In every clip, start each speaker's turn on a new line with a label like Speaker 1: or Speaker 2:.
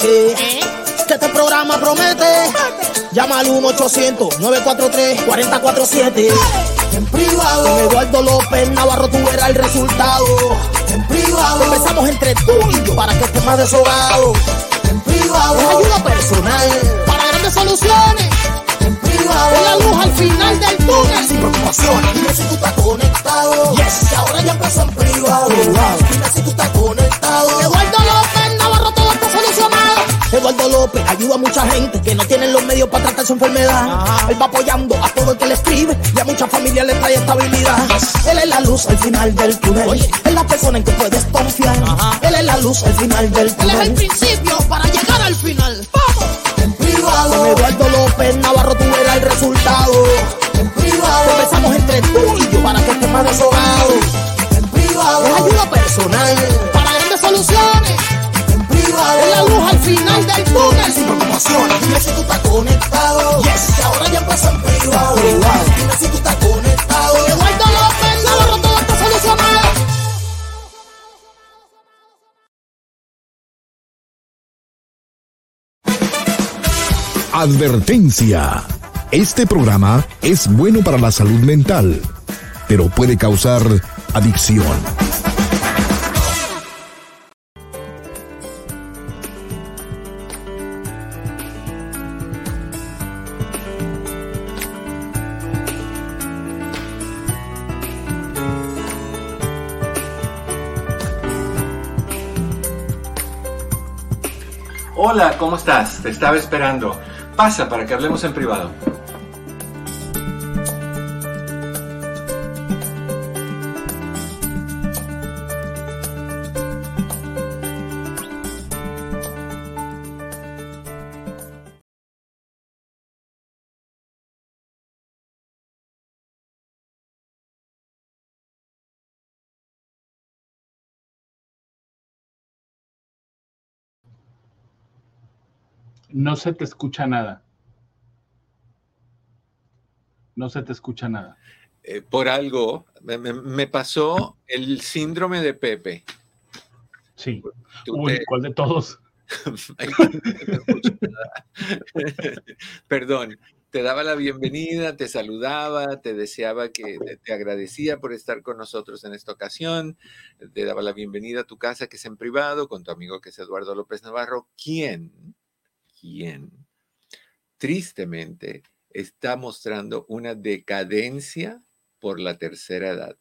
Speaker 1: Conéctate. Que este programa promete. Llama al 1-800-943-4047. En privado. Eduardo López Navarro tú verás el resultado. En privado. Empezamos entre tú y yo para que estés más deshogado. En privado. Es ayuda personal. Para grandes soluciones. En privado. Es la luz al final del túnel. Sin preocupaciones. Dime si tú estás conectado. Yes. Y ahora ya empezó en privado. Dime si tú estás conectado. Eduardo Eduardo López ayuda a mucha gente que no tienen los medios para tratar su enfermedad. Él va apoyando a todo el que le escribe y a muchas familias le trae estabilidad. Él es la luz al final del túnel. Es la persona en que puedes confiar. Él es la luz al final del túnel. Él es el principio para llegar al final. ¡Vamos! En privado. Con Eduardo López Navarro tú verás el resultado. En privado. Empezamos entre tú y yo para que estés más.
Speaker 2: Advertencia. Este programa es bueno para la salud mental, pero puede causar adicción.
Speaker 3: Hola, ¿cómo estás? Te estaba esperando. Pasa para que hablemos en privado.
Speaker 4: No se te escucha nada. No se te escucha nada.
Speaker 3: Eh, por algo, me, pasó el síndrome de Pepe.
Speaker 4: Sí. Uy,
Speaker 3: te-
Speaker 4: ¿cuál de todos?
Speaker 3: Perdón, te daba la bienvenida, te saludaba, te deseaba que te, te agradecía por estar con nosotros en esta ocasión, te daba la bienvenida a tu casa que es en privado con tu amigo que es Eduardo López Navarro, quien, quien tristemente está mostrando una decadencia por la tercera edad.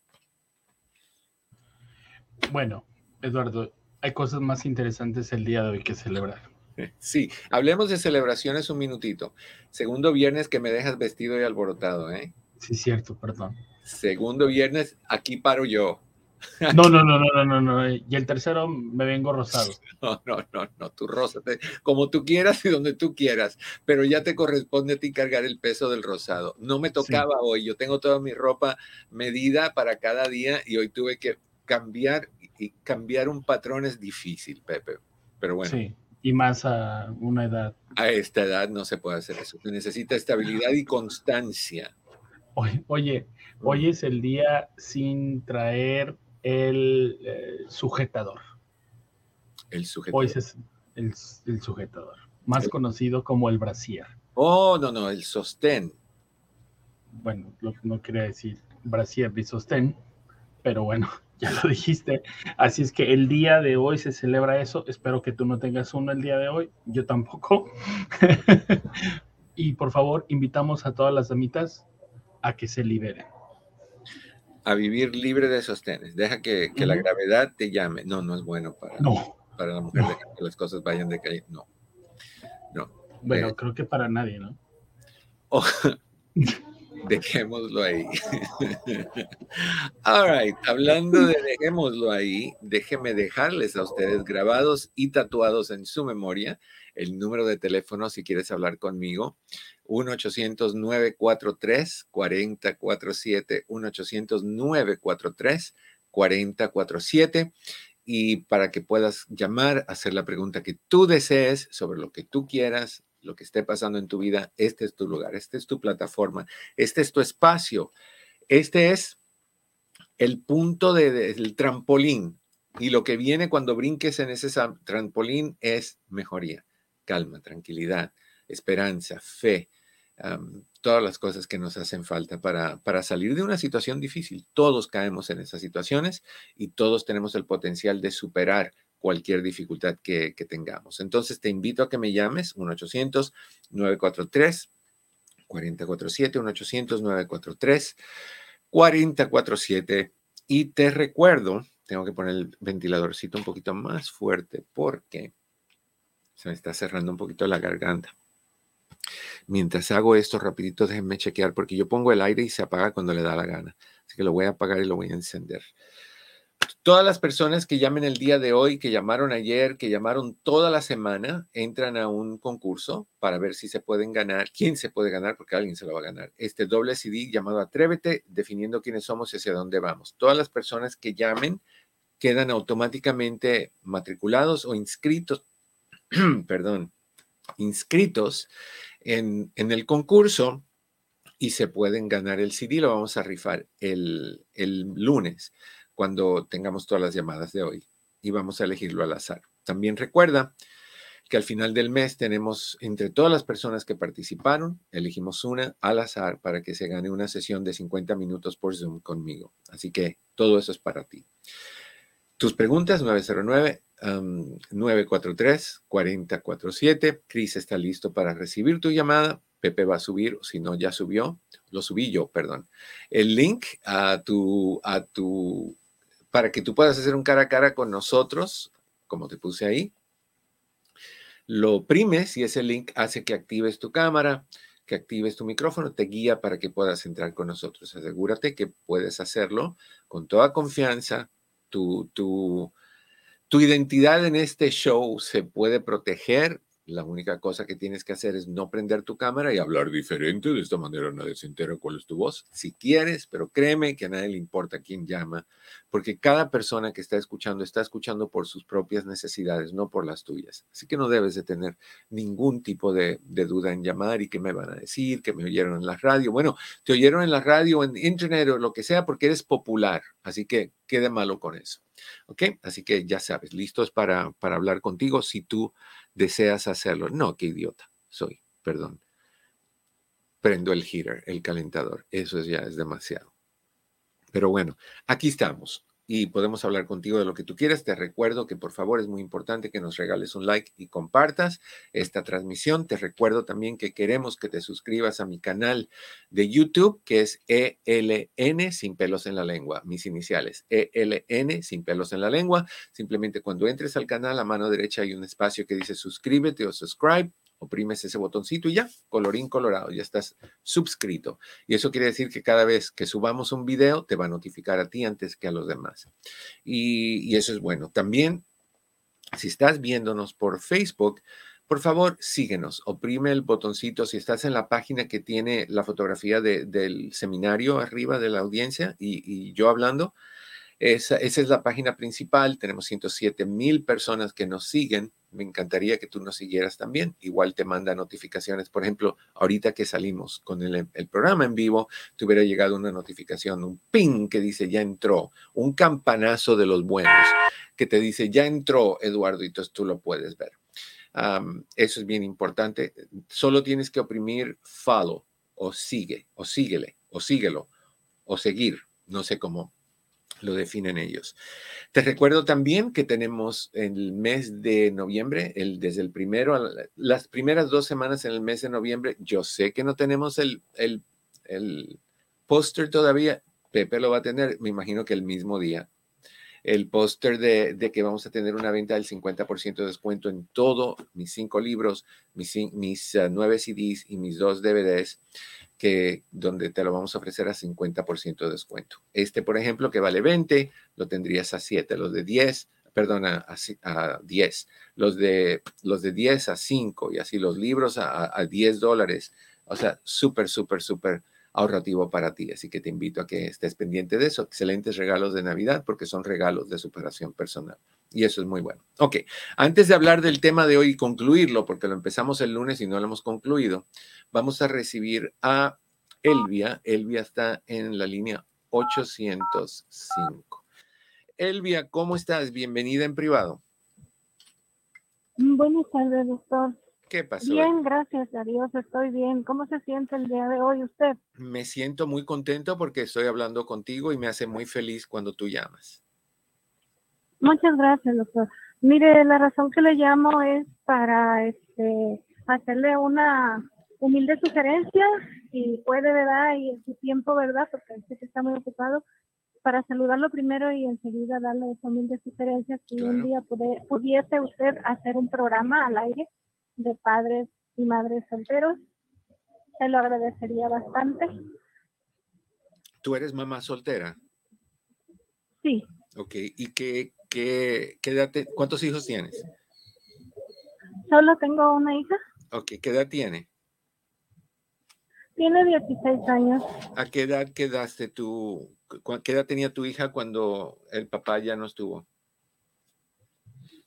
Speaker 4: Bueno, Eduardo, hay cosas más interesantes el día de hoy que celebrar.
Speaker 3: Sí, hablemos de celebraciones un minutito. Segundo viernes que me dejas vestido y alborotado, ¿eh?
Speaker 4: Sí, cierto, perdón.
Speaker 3: Segundo viernes, aquí paro yo.
Speaker 4: No, no, no, no, no, no, no. Y el tercero me vengo rosado.
Speaker 3: No, no, no, no, tú rózate como tú quieras y donde tú quieras, pero ya te corresponde a ti cargar el peso del rosado. No me tocaba hoy, yo tengo toda mi ropa medida para cada día y hoy tuve que cambiar y cambiar un patrón es difícil, Pepe. Pero bueno,
Speaker 4: Sí. Y más a una edad.
Speaker 3: a esta edad no se puede hacer eso. Se necesita estabilidad y constancia.
Speaker 4: Oye, oye, hoy es el día sin traer el eh, sujetador.
Speaker 3: El sujeto.
Speaker 4: Hoy es el, el sujetador, más
Speaker 3: El-
Speaker 4: conocido como el brasier.
Speaker 3: Oh, no, no, el sostén.
Speaker 4: Bueno, lo- no quería decir brasier ni sostén, pero bueno, ya lo dijiste. Así es que el día de hoy se celebra eso. Espero que tú no tengas uno el día de hoy. Yo tampoco. y por favor, invitamos a todas las damitas a que se liberen.
Speaker 3: A vivir libre de sostenes. Deja que, que la gravedad te llame. No, no es bueno para,
Speaker 4: No,
Speaker 3: para la mujer
Speaker 4: No.
Speaker 3: dejar que las cosas vayan de calle. No. No.
Speaker 4: bueno,
Speaker 3: Eh.
Speaker 4: creo que para nadie, ¿no?
Speaker 3: Oh, dejémoslo ahí. All right, hablando de dejémoslo ahí, déjeme dejarles a ustedes grabados y tatuados en su memoria el número de teléfono si quieres hablar conmigo. 1-800-943-4047, 1-800-943-4047 y para que puedas llamar, hacer la pregunta que tú desees sobre lo que tú quieras, lo que esté pasando en tu vida, este es tu lugar, esta es tu plataforma, este es tu espacio, este es el punto de- del trampolín Y lo que viene cuando brinques en ese trampolín es mejoría, calma, tranquilidad, esperanza, fe, todas las cosas que nos hacen falta para, para salir de una situación difícil. Todos caemos en esas situaciones y todos tenemos el potencial de superar cualquier dificultad que, tengamos. Entonces te invito a que me llames 1-800-943. 447 1-800-943 447 y te recuerdo, tengo que poner el ventiladorcito un poquito más fuerte porque se me está cerrando un poquito la garganta. Mientras hago esto rapidito, déjenme chequear porque yo pongo el aire y se apaga cuando le da la gana. Así que lo voy a apagar y lo voy a encender. Todas las personas que llamen el día de hoy, que llamaron ayer, que llamaron toda la semana, entran a un concurso para ver si se pueden ganar, quién se puede ganar, porque alguien se lo va a ganar. Este doble CD llamado Atrévete, definiendo quiénes somos y hacia dónde vamos. Todas las personas que llamen quedan automáticamente matriculados o inscritos, perdón, inscritos en, el concurso y se pueden ganar el CD. Lo vamos a rifar el lunes cuando tengamos todas las llamadas de hoy y vamos a elegirlo al azar. También recuerda que al final del mes tenemos entre todas las personas que participaron, elegimos una al azar para que se gane una sesión de 50 minutos por Zoom conmigo. Así que todo eso es para ti. Tus preguntas 909 943 4047. Cris está listo para recibir tu llamada. Pepe va a subir, si no ya subió, lo subí yo, perdón. El link a tu a tu para que tú puedas hacer un cara a cara con nosotros, como te puse ahí. Lo oprimes y ese link hace que actives tu cámara, que actives tu micrófono, te guía para que puedas entrar con nosotros. Asegúrate que puedes hacerlo con toda confianza. Tu, tu, tu identidad en este show se puede proteger la única cosa que tienes que hacer es no prender tu cámara y hablar diferente. De esta manera nadie se entera cuál es tu voz. Si quieres, pero créeme que a nadie le importa quién llama, porque cada persona que está escuchando está escuchando por sus propias necesidades, no por las tuyas. Así que no debes de tener ningún tipo de, duda en llamar y qué me van a decir, que me oyeron en la radio. Bueno, te oyeron en la radio, en internet o lo que sea, porque eres popular. Así que quede malo con eso. ¿Ok? Así que ya sabes, listos para, para hablar contigo si tú deseas hacerlo. No, qué idiota soy, perdón. Prendo el heater, el calentador. Eso ya es demasiado. Pero bueno, aquí estamos y podemos hablar contigo de lo que tú quieras. Te recuerdo que por favor es muy importante que nos regales un like y compartas esta transmisión. Te recuerdo también que queremos que te suscribas a mi canal de YouTube, que es ELN sin pelos en la lengua, mis iniciales, ELN sin pelos en la lengua. Simplemente cuando entres al canal, a mano derecha hay un espacio que dice suscríbete o subscribe oprimes ese botoncito y ya, colorín colorado, ya estás suscrito. Y eso quiere decir que cada vez que subamos un video te va a notificar a ti antes que a los demás. Y, eso es bueno. También, si estás viéndonos por Facebook, por favor, síguenos, oprime el botoncito. Si estás en la página que tiene la fotografía del seminario arriba de la audiencia y, yo hablando, esa, esa, es la página principal. Tenemos 107 mil personas que nos siguen me encantaría que tú nos siguieras también. Igual te manda notificaciones. Por ejemplo, ahorita que salimos con el, programa en vivo, te hubiera llegado una notificación, un ping que dice ya entró, un campanazo de los buenos que te dice ya entró Eduardo y entonces tú lo puedes ver. eso es bien importante. Solo tienes que oprimir follow o sigue o síguele o síguelo o seguir. No sé cómo lo definen ellos. Te recuerdo también que tenemos el mes de noviembre, el, desde el primero, las primeras dos semanas en el mes de noviembre, yo sé que no tenemos el, el, el póster todavía, Pepe lo va a tener, me imagino que el mismo día. El póster de, de, que vamos a tener una venta del 50% de descuento en todo, mis cinco libros, mis, mis uh, nueve CDs y mis dos DVDs donde te lo vamos a ofrecer a 50% de descuento. Este, por ejemplo, que vale 20, lo tendrías a 7, los de 10, perdona, a, 10, los de, los de 10 a 5 y así los libros a, a 10 dólares. O sea, súper, súper, súper ahorrativo para ti. Así que te invito a que estés pendiente de eso. Excelentes regalos de Navidad porque son regalos de superación personal. Y eso es muy bueno. Ok, antes de hablar del tema de hoy y concluirlo, porque lo empezamos el lunes y no lo hemos concluido, vamos a recibir a Elvia. Elvia está en la línea 805. Elvia, ¿cómo estás? Bienvenida en privado.
Speaker 5: Buenas tardes, doctor.
Speaker 3: ¿Qué pasó?
Speaker 5: Bien, gracias a Dios, estoy bien. ¿Cómo se siente el día de hoy usted?
Speaker 3: Me siento muy contento porque estoy hablando contigo y me hace muy feliz cuando tú llamas.
Speaker 5: Muchas gracias, doctor. Mire, la razón que le llamo es para este, hacerle una humilde sugerencia, si puede, ¿verdad? Y en su tiempo, ¿verdad? Porque usted está muy ocupado, para saludarlo primero y enseguida darle esa humilde sugerencia, si un día pudiese usted hacer un programa al aire de padres y madres solteros. Se lo agradecería bastante.
Speaker 3: ¿Tú eres mamá soltera?
Speaker 5: Sí.
Speaker 3: Ok, ¿y qué, qué, qué edad cuántos hijos tienes?
Speaker 5: Solo tengo una hija.
Speaker 3: Ok, ¿qué edad tiene?
Speaker 5: Tiene 16 años.
Speaker 3: ¿A qué edad quedaste tú? ¿Qué edad tenía tu hija cuando el papá ya no estuvo?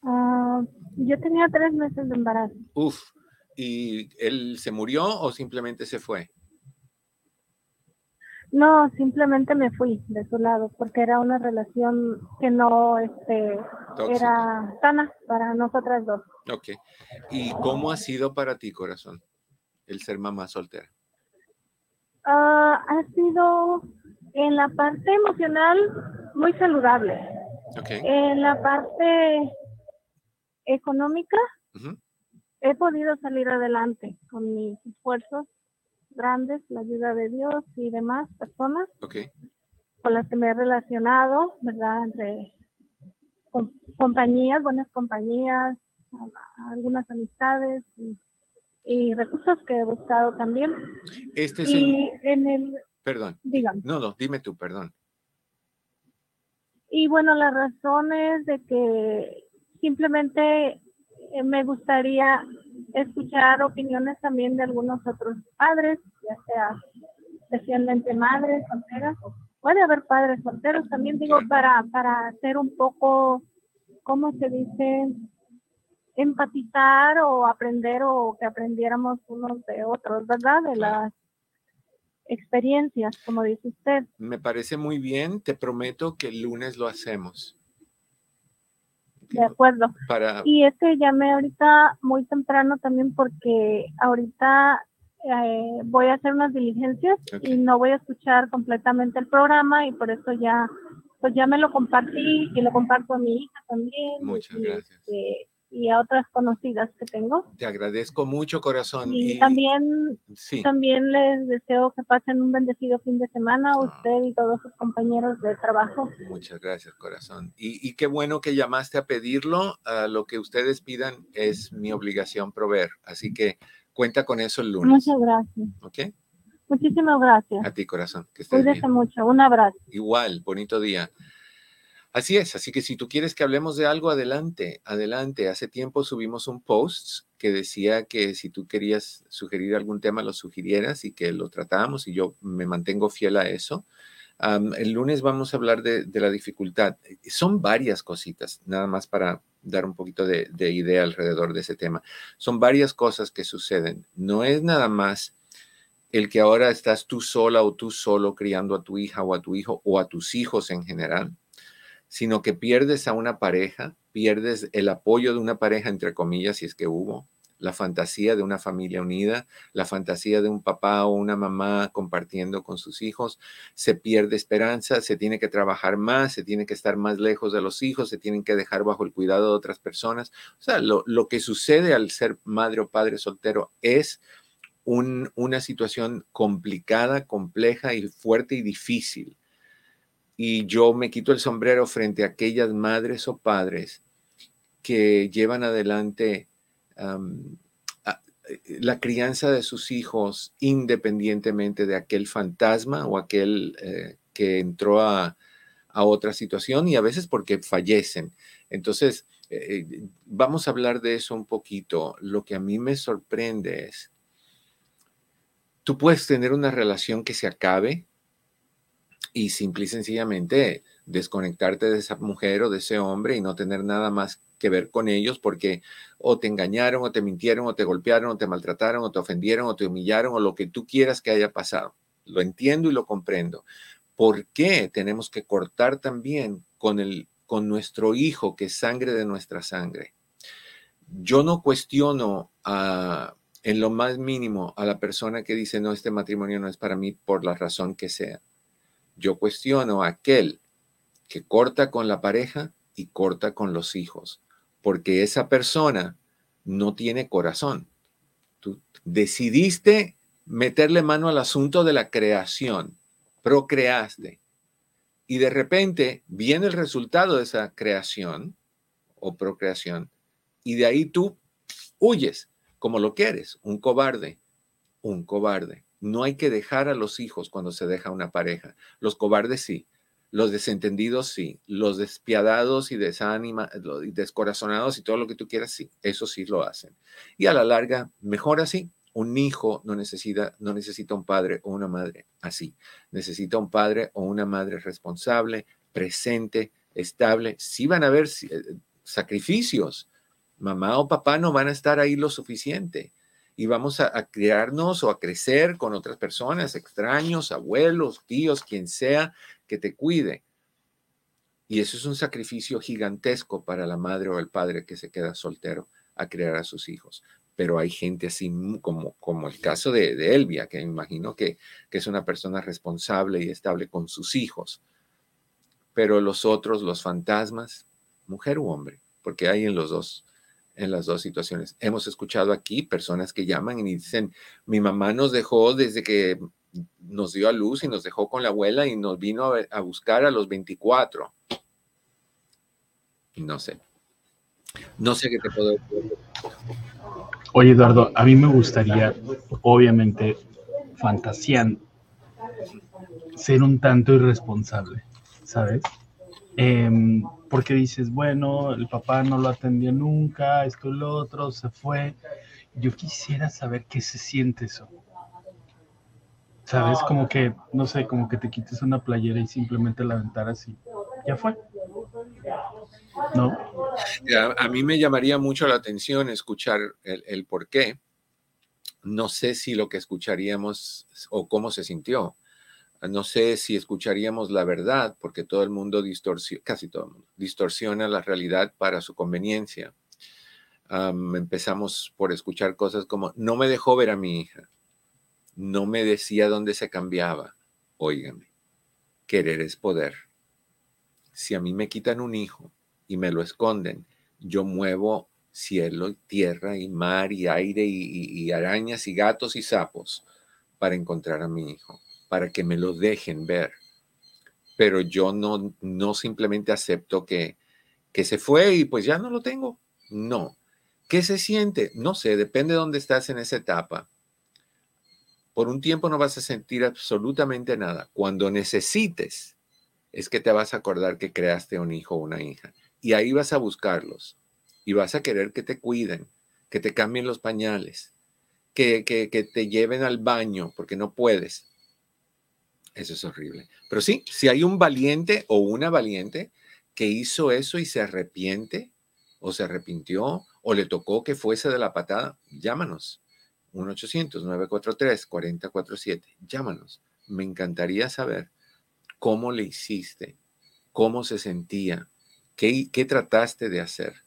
Speaker 5: Ah, yo tenía tres meses de embarazo.
Speaker 3: Uf, ¿y él se murió o simplemente se fue?
Speaker 5: No, simplemente me fui de su lado porque era una relación que no este, era sana para nosotras dos.
Speaker 3: Ok. ¿Y cómo ha sido para ti, corazón, el ser mamá soltera?
Speaker 5: Ah, ha sido en la parte emocional muy saludable.
Speaker 3: Okay.
Speaker 5: En la parte económica, he podido salir adelante con mis esfuerzos grandes, la ayuda de Dios y demás personas con las que me he relacionado, ¿verdad? Entre compañías, buenas compañías, algunas amistades y, recursos que he buscado también.
Speaker 3: Este
Speaker 5: y en el...
Speaker 3: Perdón.
Speaker 5: Dígame.
Speaker 3: No, no, dime tú, perdón.
Speaker 5: Y bueno, la razón es de que simplemente eh, me gustaría escuchar opiniones también de algunos otros padres, ya sea especialmente madres solteras, puede haber padres solteros también, digo, para, para hacer un poco, ¿cómo se dice? empatizar o aprender o que aprendiéramos unos de otros, ¿verdad? De las experiencias, como dice usted.
Speaker 3: Me parece muy bien, te prometo que el lunes lo hacemos.
Speaker 5: De acuerdo.
Speaker 3: Para...
Speaker 5: Y es que llamé ahorita muy temprano también porque ahorita eh, voy a hacer unas diligencias y no voy a escuchar completamente el programa y por eso ya pues ya me lo compartí y lo comparto a mi hija también.
Speaker 3: Muchas gracias.
Speaker 5: Este, y a otras conocidas que tengo.
Speaker 3: Te agradezco mucho, corazón.
Speaker 5: Y, también, también les deseo que pasen un bendecido fin de semana, a ah. usted y todos sus compañeros de trabajo.
Speaker 3: Muchas gracias, corazón. Y, y, qué bueno que llamaste a pedirlo. Uh, lo que ustedes pidan es mi obligación proveer. Así que cuenta con eso el lunes.
Speaker 5: Muchas gracias.
Speaker 3: ¿Ok?
Speaker 5: Muchísimas gracias.
Speaker 3: A ti, corazón. Que estés
Speaker 5: Cuídese mucho. Un abrazo.
Speaker 3: Igual, bonito día. Así es, así que si tú quieres que hablemos de algo, adelante, adelante. Hace tiempo subimos un post que decía que si tú querías sugerir algún tema, lo sugirieras y que lo tratáramos y yo me mantengo fiel a eso. el lunes vamos a hablar de, la dificultad. Son varias cositas, nada más para dar un poquito de idea alrededor de ese tema. Son varias cosas que suceden. No es nada más el que ahora estás tú sola o tú solo criando a tu hija o a tu hijo o a tus hijos en general sino que pierdes a una pareja, pierdes el apoyo de una pareja, entre comillas, si es que hubo, la fantasía de una familia unida, la fantasía de un papá o una mamá compartiendo con sus hijos, se pierde esperanza, se tiene que trabajar más, se tiene que estar más lejos de los hijos, se tienen que dejar bajo el cuidado de otras personas. O sea, lo, que sucede al ser madre o padre soltero es una situación complicada, compleja y fuerte y difícil y yo me quito el sombrero frente a aquellas madres o padres que llevan adelante la crianza de sus hijos independientemente de aquel fantasma o aquel eh, que entró a, otra situación y a veces porque fallecen. Entonces, eh, eh, vamos a hablar de eso un poquito. Lo que a mí me sorprende es, tú puedes tener una relación que se acabe, y simple y sencillamente desconectarte de esa mujer o de ese hombre y no tener nada más que ver con ellos porque o te engañaron o te mintieron o te golpearon o te maltrataron o te ofendieron o te humillaron o lo que tú quieras que haya pasado. Lo entiendo y lo comprendo. ¿Por qué tenemos que cortar también con el con nuestro hijo, que es sangre de nuestra sangre. Yo no cuestiono en lo más mínimo a la persona que dice, no, este matrimonio no es para mí por la razón que sea. Yo cuestiono a aquel que corta con la pareja y corta con los hijos, porque esa persona no tiene corazón. Tú decidiste meterle mano al asunto de la creación, procreaste, y de repente viene el resultado de esa creación o procreación, y de ahí tú huyes como lo quieres, un cobarde, un cobarde. No hay que dejar a los hijos cuando se deja una pareja. Los cobardes sí, los desentendidos sí, los despiadados y y descorazonados y todo lo que tú quieras sí, eso sí lo hacen. Y a la larga, mejor así. Un hijo no necesita, no necesita un padre o una madre así. Necesita un padre o una madre responsable, presente, estable. Sí van a haber eh, sacrificios. Mamá o papá no van a estar ahí lo suficiente y vamos a, a, criarnos o a crecer con otras personas, extraños, abuelos, tíos, quien sea que te cuide. Y eso es un sacrificio gigantesco para la madre o el padre que se queda soltero a criar a sus hijos. Pero hay gente así como, como el caso de, Elvia, que me imagino que, que es una persona responsable y estable con sus hijos. Pero los otros, los fantasmas, mujer u hombre, porque hay en los dos, en las dos situaciones. Hemos escuchado aquí personas que llaman y dicen, mi mamá nos dejó desde que nos dio a luz y nos dejó con la abuela y nos vino a, buscar a los 24. No sé. No sé qué te puedo decir.
Speaker 4: Oye, Eduardo, a mí me gustaría, obviamente, fantaseando, ser un tanto irresponsable, ¿sabes? Em, porque dices, bueno, el papá no lo atendió nunca, esto y lo otro, se fue. Yo quisiera saber qué se siente eso. ¿Sabes? Como que, no sé, como que te quites una playera y simplemente la aventaras y ya fue. ¿No?
Speaker 3: A, mí me llamaría mucho la atención escuchar el, el por qué. No sé si lo que escucharíamos o cómo se sintió no sé si escucharíamos la verdad, porque todo el mundo distorsiona, casi todo el mundo, distorsiona la realidad para su conveniencia. empezamos por escuchar cosas como, no me dejó ver a mi hija, no me decía dónde se cambiaba. Óigame, querer es poder. Si a mí me quitan un hijo y me lo esconden, yo muevo cielo y tierra y mar y aire y arañas y gatos y sapos para encontrar a mi hijo para que me lo dejen ver. Pero yo no, no simplemente acepto que, que se fue y pues ya no lo tengo. No. ¿Qué se siente? No sé, depende de dónde estás en esa etapa. Por un tiempo no vas a sentir absolutamente nada. Cuando necesites, es que te vas a acordar que creaste un hijo o una hija. Y ahí vas a buscarlos. Y vas a querer que te cuiden, que te cambien los pañales, que, que, que te lleven al baño porque no puedes. Eso es horrible. Pero sí, si hay un valiente o una valiente que hizo eso y se arrepiente o se arrepintió o le tocó que fuese de la patada, llámanos. 1-800-943-4047. Llámanos. Me encantaría saber cómo le hiciste, cómo se sentía, qué, qué trataste de hacer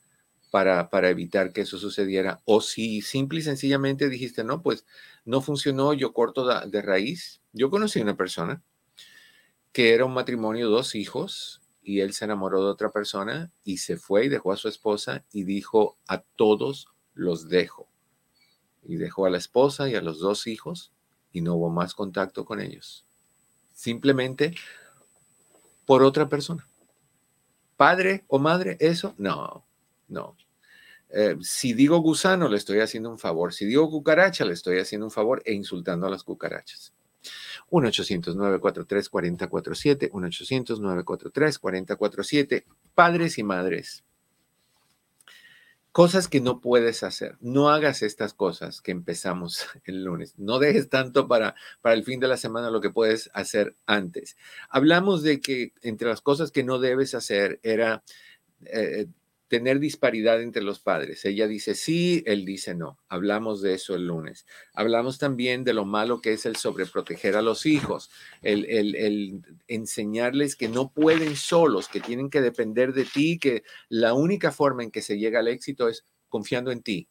Speaker 3: para, para evitar que eso sucediera. O si simple y sencillamente dijiste, no, pues no funcionó, yo corto de raíz, yo conocí una persona que era un matrimonio, dos hijos, y él se enamoró de otra persona y se fue y dejó a su esposa y dijo, a todos los dejo. Y dejó a la esposa y a los dos hijos y no hubo más contacto con ellos. Simplemente por otra persona. Padre o madre, eso, no, no. Eh, si digo gusano, le estoy haciendo un favor. Si digo cucaracha, le estoy haciendo un favor e insultando a las cucarachas. 1-800-943-4047, 1-800-943-4047. Padres y madres, cosas que no puedes hacer. No hagas estas cosas que empezamos el lunes. No dejes tanto para, para el fin de la semana lo que puedes hacer antes. Hablamos de que entre las cosas que no debes hacer era... Eh, tener disparidad entre los padres. Ella dice sí, él dice no. Hablamos de eso el lunes. Hablamos también de lo malo que es el sobreproteger a los hijos, el, el, enseñarles que no pueden solos, que tienen que depender de ti, que la única forma en que se llega al éxito es confiando en ti.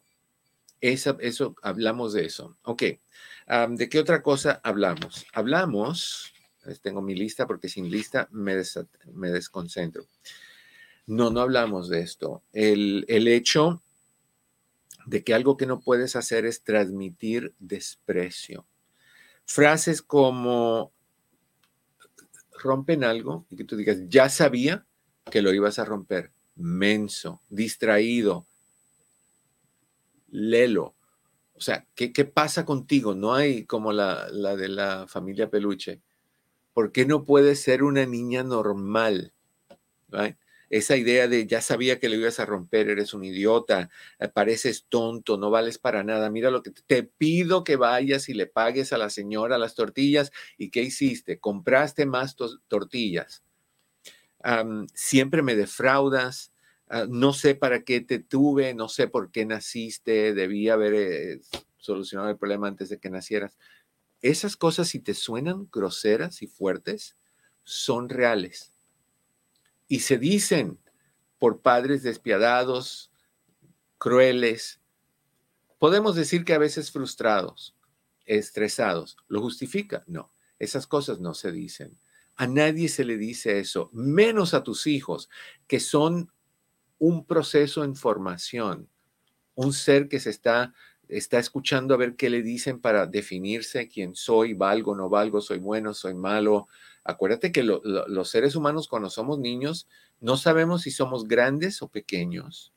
Speaker 3: Eso, eso hablamos de eso. Ok. ¿De qué otra cosa hablamos? Hablamos, tengo mi lista porque sin lista me, me desconcentro. No, no hablamos de esto. El, hecho de que algo que no puedes hacer es transmitir desprecio. Frases como rompen algo y que tú digas, ya sabía que lo ibas a romper. Menso, distraído, lelo. O sea, ¿qué, ¿qué, pasa contigo? No hay como la, la de la familia Peluche. ¿Por qué no puedes ser una niña normal? Esa idea de ya sabía que lo ibas a romper, eres un idiota, eh, pareces tonto, no vales para nada, mira lo que te, pido que vayas y le pagues a la señora las tortillas y ¿qué hiciste? Compraste más tortillas. siempre me defraudas, ah, no sé para qué te tuve, no sé por qué naciste, debía haber eh, solucionado el problema antes de que nacieras. Esas cosas, si te suenan groseras y fuertes, son reales y se dicen por padres despiadados, crueles. Podemos decir que a veces frustrados, estresados. ¿Lo justifica? No, esas cosas no se dicen. A nadie se le dice eso, menos a tus hijos, que son un proceso en formación, un ser que se está, está escuchando a ver qué le dicen para definirse quién soy, valgo, no valgo, soy bueno, soy malo, Acuérdate que los seres humanos cuando somos niños no sabemos si somos grandes o pequeños,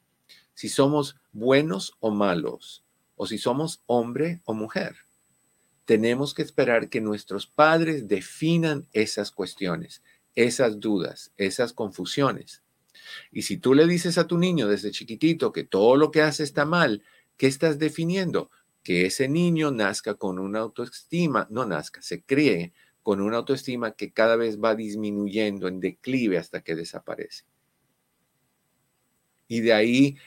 Speaker 3: si somos buenos o malos, o si somos hombre o mujer. Tenemos que esperar que nuestros padres definan esas cuestiones, esas dudas, esas confusiones. Y si tú le dices a tu niño desde chiquitito que todo lo que hace está mal, ¿qué estás definiendo? Que ese niño nazca con una autoestima, no nazca, se cree con una autoestima que cada vez va disminuyendo en declive hasta que desaparece. Y de ahí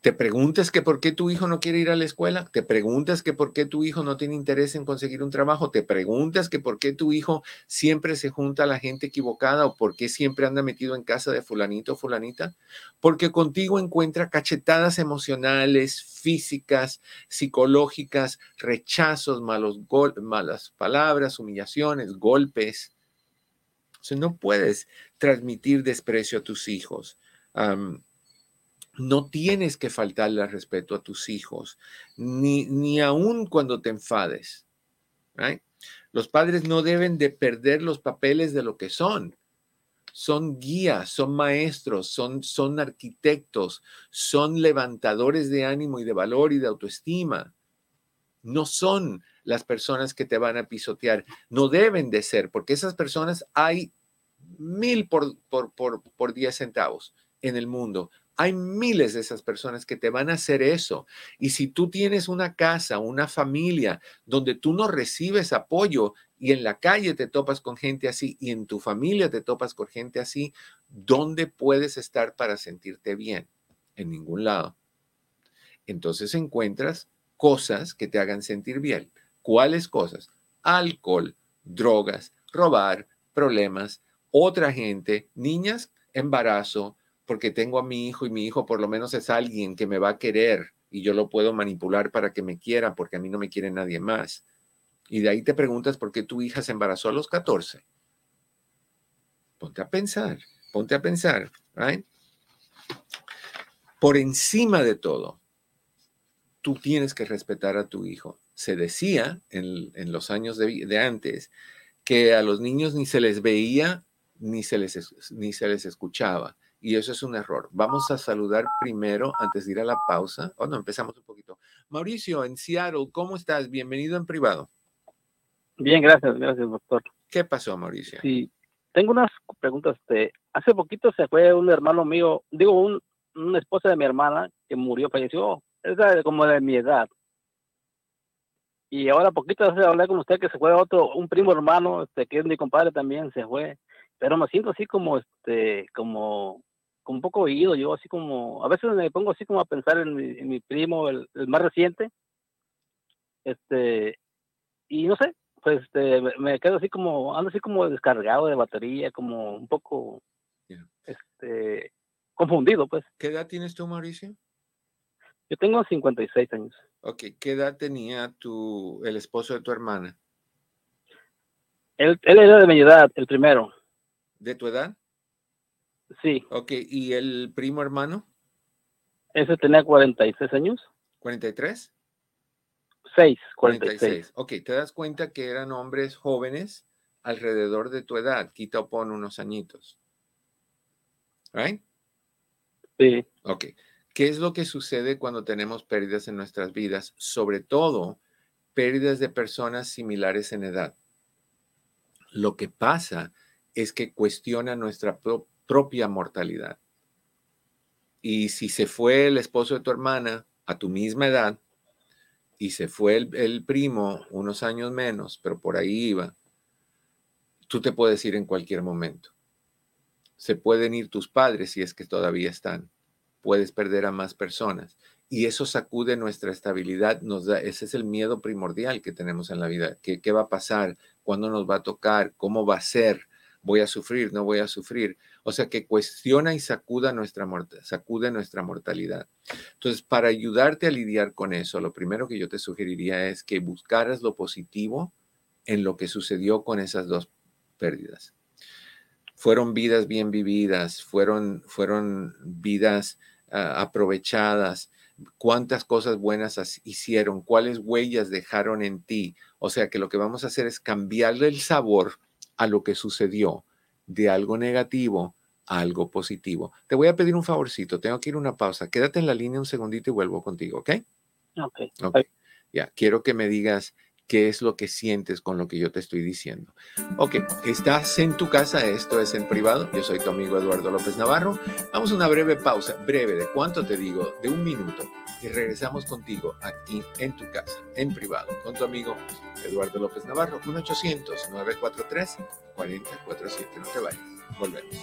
Speaker 3: te preguntas que por qué tu hijo no quiere ir a la escuela, te preguntas que por qué tu hijo no tiene interés en conseguir un trabajo, te preguntas que por qué tu hijo siempre se junta a la gente equivocada o por qué siempre anda metido en casa de fulanito o fulanita, porque contigo encuentra cachetadas emocionales, físicas, psicológicas, rechazos, malos malas palabras, humillaciones, golpes. O sea, no puedes transmitir desprecio a tus hijos. No tienes que faltarle al respeto a tus hijos, ni, ni aún cuando te enfades. Los padres no deben de perder los papeles de lo que son. Son guías, son maestros, son, son arquitectos, son levantadores de ánimo y de valor y de autoestima. No son las personas que te van a pisotear. No deben de ser, porque esas personas hay mil por, por, por, por diez centavos en el mundo. Hay miles de esas personas que te van a hacer eso. Y si tú tienes una casa, una familia donde tú no recibes apoyo y en la calle te topas con gente así y en tu familia te topas con gente así, ¿dónde puedes estar para sentirte bien? En ningún lado. Entonces encuentras cosas que te hagan sentir bien. ¿Cuáles cosas? Alcohol, drogas, robar, problemas, otra gente, niñas, embarazo, porque tengo a mi hijo y mi hijo por lo menos es alguien que me va a querer y yo lo puedo manipular para que me quiera porque a mí no me quiere nadie más. Y de ahí te preguntas por qué tu hija se embarazó a los 14. Ponte a pensar, ponte a pensar. Por encima de todo, tú tienes que respetar a tu hijo. Se decía en, los años de, de, antes que a los niños ni se les veía ni se les, ni se les escuchaba y eso es un error. Vamos a saludar primero antes de ir a la pausa. Oh, no, empezamos un poquito. Mauricio, en Seattle, ¿cómo estás? Bienvenido en privado.
Speaker 6: Bien, gracias, gracias, doctor.
Speaker 3: ¿Qué pasó, Mauricio?
Speaker 6: Sí, tengo unas preguntas. Este, hace poquito se fue un hermano mío, digo, un, una esposa de mi hermana que murió, falleció, es como de mi edad. Y ahora poquito hablé con usted que se fue otro, un primo hermano, este, que es mi compadre también, se fue. Pero me siento así como, este, como con un poco oído, yo así como, a veces me pongo así como a pensar en mi, en mi primo, el, el, más reciente, este, y no sé, pues este, me quedo así como, ando así como descargado de batería, como un poco, yeah. este, confundido, pues.
Speaker 3: ¿Qué edad tienes tú, Mauricio?
Speaker 6: Yo tengo 56 años.
Speaker 3: Ok, ¿qué edad tenía tu, el esposo de tu hermana?
Speaker 6: Él, él era de mi edad, el primero.
Speaker 3: ¿De tu edad?
Speaker 6: Sí.
Speaker 3: Ok, ¿y el primo hermano?
Speaker 6: Ese tenía 46 años.
Speaker 3: ¿43?
Speaker 6: 6, 46. 46.
Speaker 3: Ok, te das cuenta que eran hombres jóvenes alrededor de tu edad, quita o pon unos añitos. ¿Right?
Speaker 6: Sí.
Speaker 3: Ok. ¿Qué es lo que sucede cuando tenemos pérdidas en nuestras vidas? Sobre todo, pérdidas de personas similares en edad. Lo que pasa es que cuestiona nuestra pro propia mortalidad. Y si se fue el esposo de tu hermana a tu misma edad y se fue el, el primo unos años menos, pero por ahí iba, tú te puedes ir en cualquier momento. Se pueden ir tus padres si es que todavía están. Puedes perder a más personas. Y eso sacude nuestra estabilidad, nos da, ese es el miedo primordial que tenemos en la vida. ¿Qué, ¿Qué va a pasar? ¿Cuándo nos va a tocar? ¿Cómo va a ser? ¿Voy a sufrir? ¿No voy a sufrir? O sea, que cuestiona y sacuda nuestra, sacude nuestra mortalidad. Entonces, para ayudarte a lidiar con eso, lo primero que yo te sugeriría es que buscaras lo positivo en lo que sucedió con esas dos pérdidas. Fueron vidas bien vividas, fueron, fueron vidas uh, aprovechadas, cuántas cosas buenas hicieron, cuáles huellas dejaron en ti. O sea que lo que vamos a hacer es cambiarle el sabor a lo que sucedió de algo negativo a algo positivo. Te voy a pedir un favorcito, tengo que ir a una pausa. Quédate en la línea un segundito y vuelvo contigo, ¿ok?
Speaker 6: Ok.
Speaker 3: okay. Ya, quiero que me digas qué es lo que sientes con lo que yo te estoy diciendo. Ok, estás en tu casa, esto es en privado, yo soy tu amigo Eduardo López Navarro. Vamos a una breve pausa, breve, ¿de cuánto te digo? De un minuto. Y regresamos contigo aquí en tu casa, en privado, con tu amigo Eduardo López Navarro, 1-800-943-4047. No te vayas, volvemos.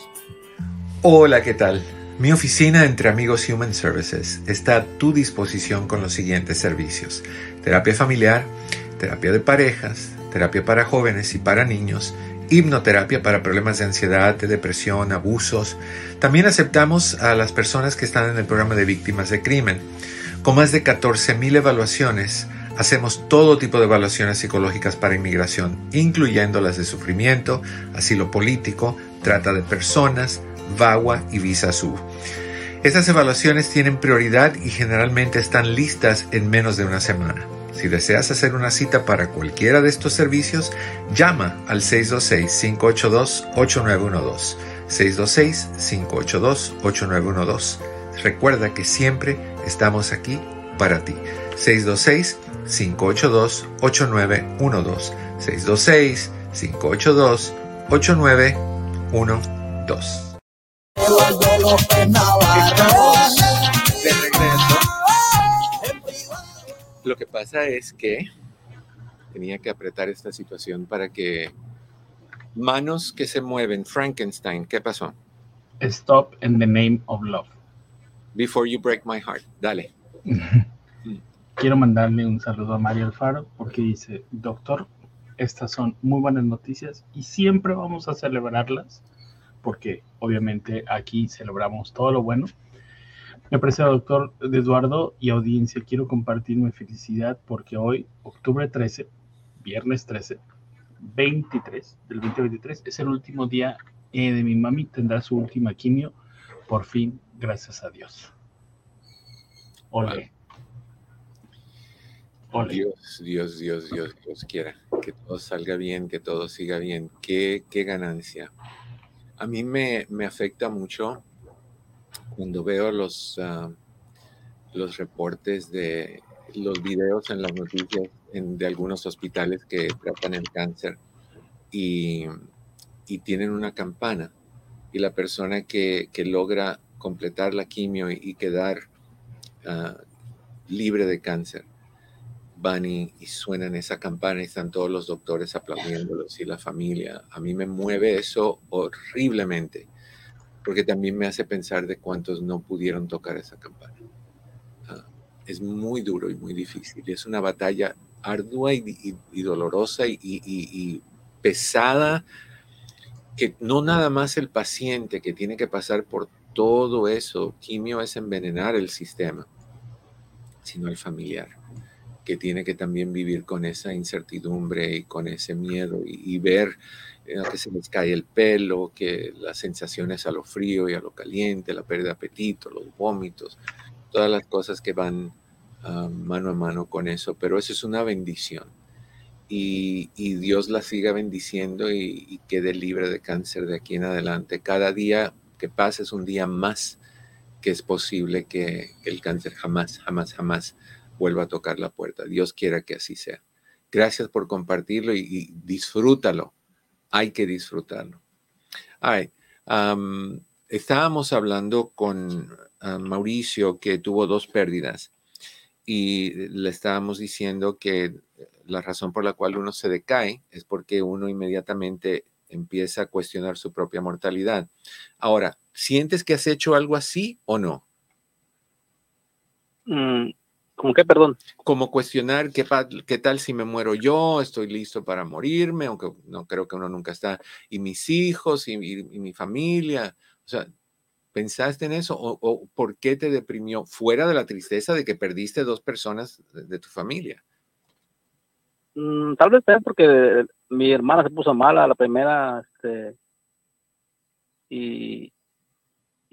Speaker 3: Hola, ¿qué tal? Mi oficina entre amigos Human Services está a tu disposición con los siguientes servicios. Terapia familiar, terapia de parejas, terapia para jóvenes y para niños, hipnoterapia para problemas de ansiedad, de depresión, abusos. También aceptamos a las personas que están en el programa de víctimas de crimen. Con más de 14.000 evaluaciones, hacemos todo tipo de evaluaciones psicológicas para inmigración, incluyendo las de sufrimiento, asilo político, trata de personas, VAWA y Visa Sur. Estas evaluaciones tienen prioridad y generalmente están listas en menos de una semana. Si deseas hacer una cita para cualquiera de estos servicios, llama al 626-582-8912. 626-582-8912. Recuerda que siempre estamos aquí para ti. 626-582-8912. 626-582-8912. de Lo que pasa es que tenía que apretar esta situación para que manos que se mueven, Frankenstein, ¿qué pasó?
Speaker 4: Stop in the name of love.
Speaker 3: Before you break my heart, dale.
Speaker 4: Quiero mandarle un saludo a Mario Alfaro porque dice, doctor, estas son muy buenas noticias y siempre vamos a celebrarlas porque obviamente aquí celebramos todo lo bueno. Me aprecio, doctor Eduardo y audiencia, quiero compartir mi felicidad porque hoy, octubre 13, viernes 13, 23 del 2023, es el último día eh, de mi mami, tendrá su última quimio, por fin, gracias a Dios. Ole.
Speaker 3: Ole. Dios, Dios, Dios, Dios, Dios quiera que todo salga bien, que todo siga bien. Qué, qué ganancia. A mí me, me afecta mucho cuando veo los, uh, los reportes de los videos en las noticias en, de algunos hospitales que tratan el cáncer y, y tienen una campana y la persona que, que logra completar la quimio y, quedar uh, libre de cáncer van y, y, suenan esa campana y están todos los doctores aplaudiéndolos y la familia. A mí me mueve eso horriblemente porque también me hace pensar de cuántos no pudieron tocar esa campana. Es muy duro y muy difícil. Es una batalla ardua y, dolorosa y, pesada, que no nada más el paciente que tiene que pasar por todo eso, quimio es envenenar el sistema, sino el familiar, que tiene que también vivir con esa incertidumbre y con ese miedo y, ver eh, que se les cae el pelo, que las sensaciones a lo frío y a lo caliente, la pérdida de apetito, los vómitos, todas las cosas que van ah, mano a mano con eso, pero eso es una bendición. Y, Dios la siga bendiciendo y, y, quede libre de cáncer de aquí en adelante. Cada día que pasa es un día más que es posible que el cáncer jamás, jamás, jamás vuelva a tocar la puerta. Dios quiera que así sea. Gracias por compartirlo y, disfrútalo. Hay que disfrutarlo. estábamos hablando con ah, Mauricio que tuvo dos pérdidas y le estábamos diciendo que la razón por la cual uno se decae es porque uno inmediatamente empieza a cuestionar su propia mortalidad. Ahora, ¿sientes que has hecho algo así o no?
Speaker 6: Mm, ¿Cómo qué, perdón?
Speaker 3: Como cuestionar qué, qué tal si me muero yo, estoy listo para morirme, aunque no creo que uno nunca está, y mis hijos y, mi familia. O sea, ¿pensaste en eso? ¿O, por qué te deprimió fuera de la tristeza de que perdiste dos personas de, tu familia?
Speaker 6: Mm, tal vez porque mi hermana se puso mala la primera, este, y,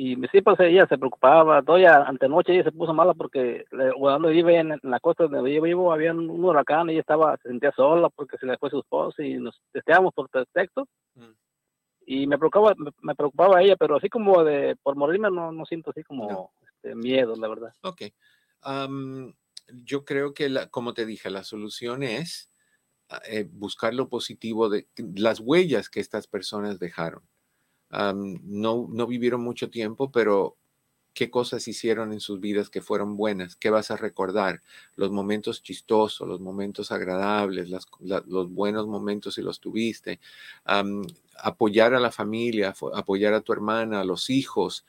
Speaker 6: y sí, pues ella se preocupaba, todavía antenoche ella se puso mala porque cuando vive en, la costa donde yo vivo había un, huracán y ella estaba, se sentía sola porque se le fue su esposo y nos testeamos por texto. Mm. Y me preocupaba, me, preocupaba ella, pero así como de por morirme no, no siento así como este, miedo, la verdad.
Speaker 3: Ok. yo creo que, la, como te dije, la solución es eh, buscar lo positivo de las huellas que estas personas dejaron no, no vivieron mucho tiempo, pero qué cosas hicieron en sus vidas que fueron buenas, qué vas a recordar, los momentos chistosos, los momentos agradables, los buenos momentos si los tuviste, apoyar a la familia, apoyar a tu hermana, a los hijos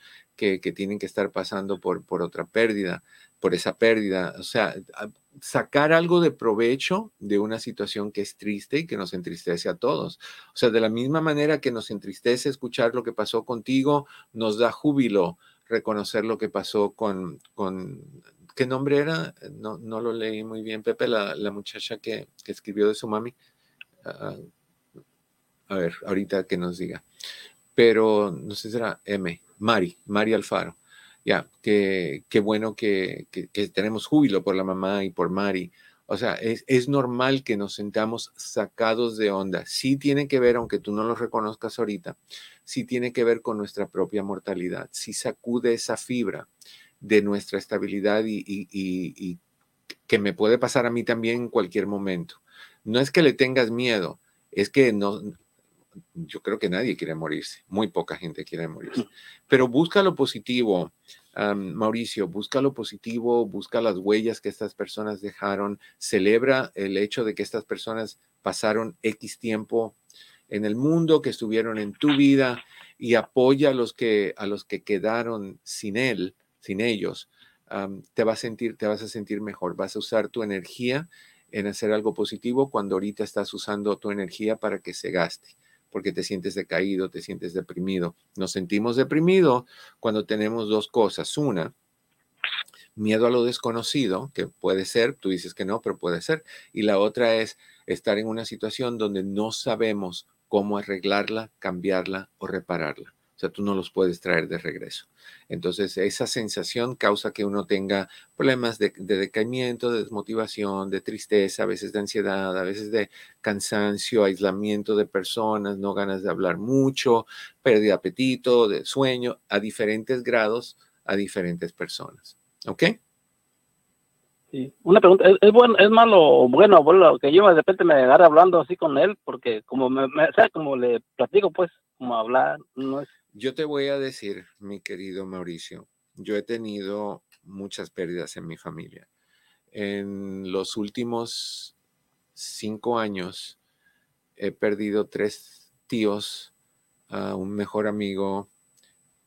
Speaker 3: que, tienen que estar pasando por, por otra pérdida, por esa pérdida, o sea, sacar algo de provecho de una situación que es triste y que nos entristece a todos. O sea, de la misma manera que nos entristece escuchar lo que pasó contigo, nos da júbilo reconocer lo que pasó con, con ¿qué nombre era? No, no lo leí muy bien, Pepe, la, la muchacha que, que, escribió de su mami. Ah, a ver, ahorita que nos diga. Pero no sé si era M, Mari, Mari Alfaro ya, qué, bueno que, tenemos júbilo por la mamá y por Mari. O sea, es, normal que nos sentamos sacados de onda. Sí tiene que ver, aunque tú no lo reconozcas ahorita, sí tiene que ver con nuestra propia mortalidad. Sí sacude esa fibra de nuestra estabilidad y, y que me puede pasar a mí también en cualquier momento. No es que le tengas miedo, es que no, yo creo que nadie quiere morirse, muy poca gente quiere morirse, pero busca lo positivo, Mauricio, busca lo positivo, busca las huellas que estas personas dejaron, celebra el hecho de que estas personas pasaron X tiempo en el mundo, que estuvieron en tu vida y apoya a los que, a los que quedaron sin él, sin ellos. te, vas a sentir, te vas a sentir mejor, vas a usar tu energía en hacer algo positivo cuando ahorita estás usando tu energía para que se gaste porque te sientes decaído, te sientes deprimido. Nos sentimos deprimidos cuando tenemos dos cosas. Una, miedo a lo desconocido, que puede ser, tú dices que no, pero puede ser. Y la otra es estar en una situación donde no sabemos cómo arreglarla, cambiarla o repararla sea, tú no los puedes traer de regreso. Entonces, esa sensación causa que uno tenga problemas de, decaimiento, de desmotivación, de tristeza, a veces de ansiedad, a veces de cansancio, aislamiento de personas, no ganas de hablar mucho, pérdida de apetito, de sueño, a diferentes grados, a diferentes personas. ¿Ok?
Speaker 6: Sí. Una pregunta, ¿es, bueno, es malo o bueno, que yo de repente me agarre hablando así con él? Porque como me, como le platico, pues, como hablar, no es
Speaker 3: yo te voy a decir, mi querido Mauricio, yo he tenido muchas pérdidas en mi familia. En los últimos cinco años he perdido tres tíos, un mejor amigo,